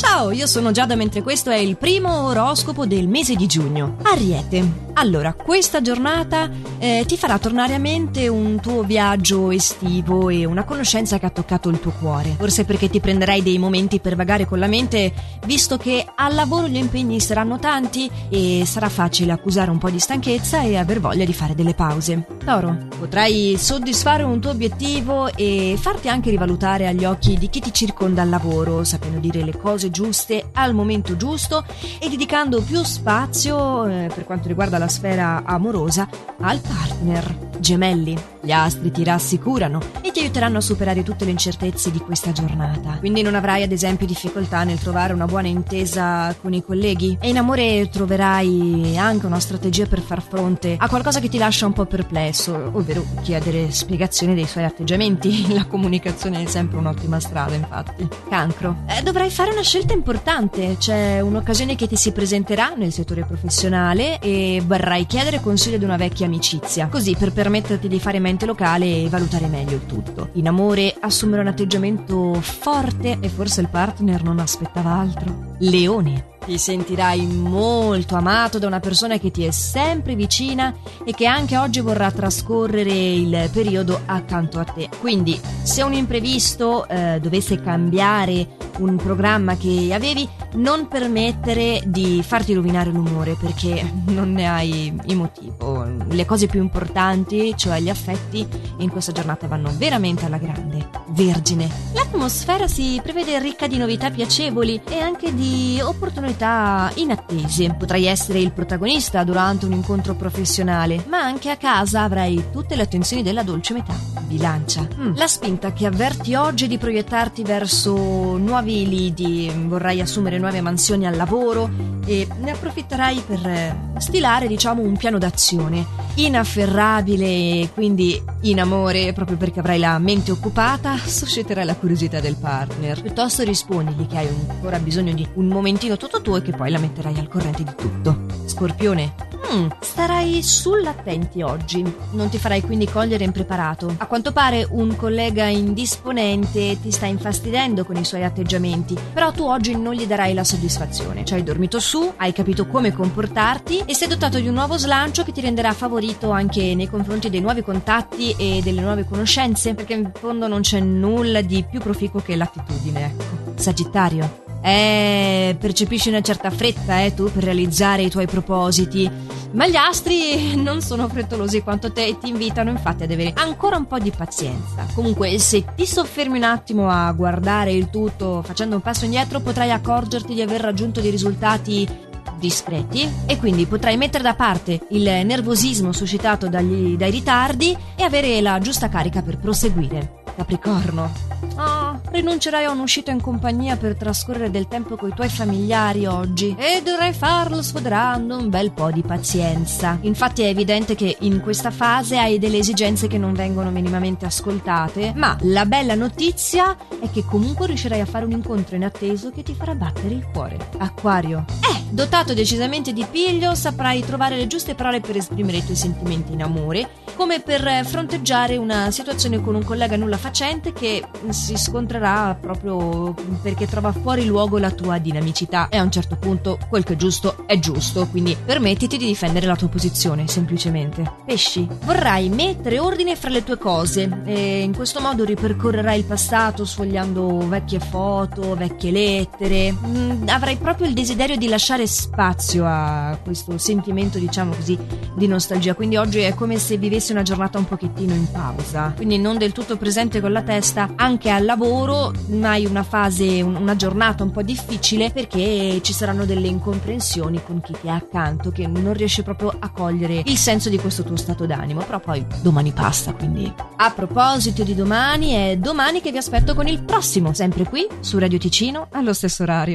Ciao, io sono Giada mentre questo è il primo oroscopo del mese di giugno. Ariete. Allora, questa giornata eh, ti farà tornare a mente un tuo viaggio estivo e una conoscenza che ha toccato il tuo cuore. Forse perché ti prenderai dei momenti per vagare con la mente, visto che al lavoro gli impegni saranno tanti e sarà facile accusare un po' di stanchezza e aver voglia di fare delle pause. Toro, potrai soddisfare un tuo obiettivo e farti anche rivalutare agli occhi di chi ti circonda al lavoro, sapendo dire le cose giuste al momento giusto e dedicando più spazio eh, per quanto riguarda la sfera amorosa al partner. Gemelli, gli astri ti rassicurano e ti aiuteranno a superare tutte le incertezze di questa giornata. Quindi non avrai ad esempio difficoltà nel trovare una buona intesa con i colleghi e in amore troverai anche una strategia per far fronte a qualcosa che ti lascia un po' perplesso, ovvero chiedere spiegazioni dei suoi atteggiamenti. La comunicazione è sempre un'ottima strada, infatti. Cancro, eh, dovrai fare una scelta importante, c'è un'occasione che ti si presenterà nel settore professionale e vorrai chiedere consiglio ad una vecchia amicizia, così per permetterti di fare mente locale e valutare meglio il tutto. In amore assumere un atteggiamento forte e forse il partner non aspettava altro. Leone. Ti sentirai molto amato da una persona che ti è sempre vicina e che anche oggi vorrà trascorrere il periodo accanto a te. Quindi, se un imprevisto eh, dovesse cambiare un programma che avevi, non permettere di farti rovinare l'umore perché non ne hai il motivo. Le cose più importanti, cioè gli affetti, in questa giornata vanno veramente alla grande. Vergine. L'atmosfera si prevede ricca di novità piacevoli e anche di opportunità inattese. Potrai essere il protagonista durante un incontro professionale, ma anche a casa avrai tutte le attenzioni della dolce metà. Bilancia. Mm. La spinta che avverti oggi di proiettarti verso nuovi lidi, vorrai assumere nuove mansioni al lavoro e ne approfitterai per stilare, diciamo, un piano d'azione inafferrabile e quindi in amore, proprio perché avrai la mente occupata, susciterai la curiosità del partner. Piuttosto rispondili che hai ancora bisogno di un momentino tutto tuo e che poi la metterai al corrente di tutto. Scorpione, Mm, starai sull'attenti oggi, non ti farai quindi cogliere impreparato. A quanto pare un collega indisponente ti sta infastidendo con i suoi atteggiamenti, però tu oggi non gli darai la soddisfazione. Ci hai dormito su, hai capito come comportarti e sei dotato di un nuovo slancio che ti renderà favorito anche nei confronti dei nuovi contatti e delle nuove conoscenze, perché in fondo non c'è nulla di più proficuo che l'attitudine, ecco. Sagittario. Eh, percepisci una certa fretta, eh, tu, per realizzare i tuoi propositi. Ma gli astri non sono frettolosi quanto te e ti invitano infatti ad avere ancora un po' di pazienza. Comunque, se ti soffermi un attimo a guardare il tutto facendo un passo indietro, potrai accorgerti di aver raggiunto dei risultati discreti e quindi potrai mettere da parte il nervosismo suscitato dagli, dai ritardi e avere la giusta carica per proseguire. Capricorno. Oh, rinuncerai a un'uscita in compagnia per trascorrere del tempo con i tuoi familiari oggi e dovrai farlo sfoderando un bel po' di pazienza. Infatti è evidente che in questa fase hai delle esigenze che non vengono minimamente ascoltate, ma la bella notizia è che comunque riuscirai a fare un incontro inatteso che ti farà battere il cuore. Acquario. Eh, dotato decisamente di piglio, saprai trovare le giuste parole per esprimere i tuoi sentimenti in amore, come per fronteggiare una situazione con un collega nulla facente che si scontrerà proprio perché trova fuori luogo la tua dinamicità e a un certo punto quel che è giusto è giusto, quindi permettiti di difendere la tua posizione, semplicemente. Pesci, vorrai mettere ordine fra le tue cose e in questo modo ripercorrerai il passato sfogliando vecchie foto, vecchie lettere. Mm, avrai proprio il desiderio di lasciare spazio a questo sentimento, diciamo così, di nostalgia. Quindi oggi è come se vivessi una giornata un pochettino in pausa, quindi non del tutto presente con la testa anche al lavoro hai una fase, una giornata un po' difficile perché ci saranno delle incomprensioni con chi ti è accanto che non riesce proprio a cogliere il senso di questo tuo stato d'animo, però poi domani passa, quindi. A proposito di domani è domani che vi aspetto con il prossimo, sempre qui su Radio Ticino allo stesso orario.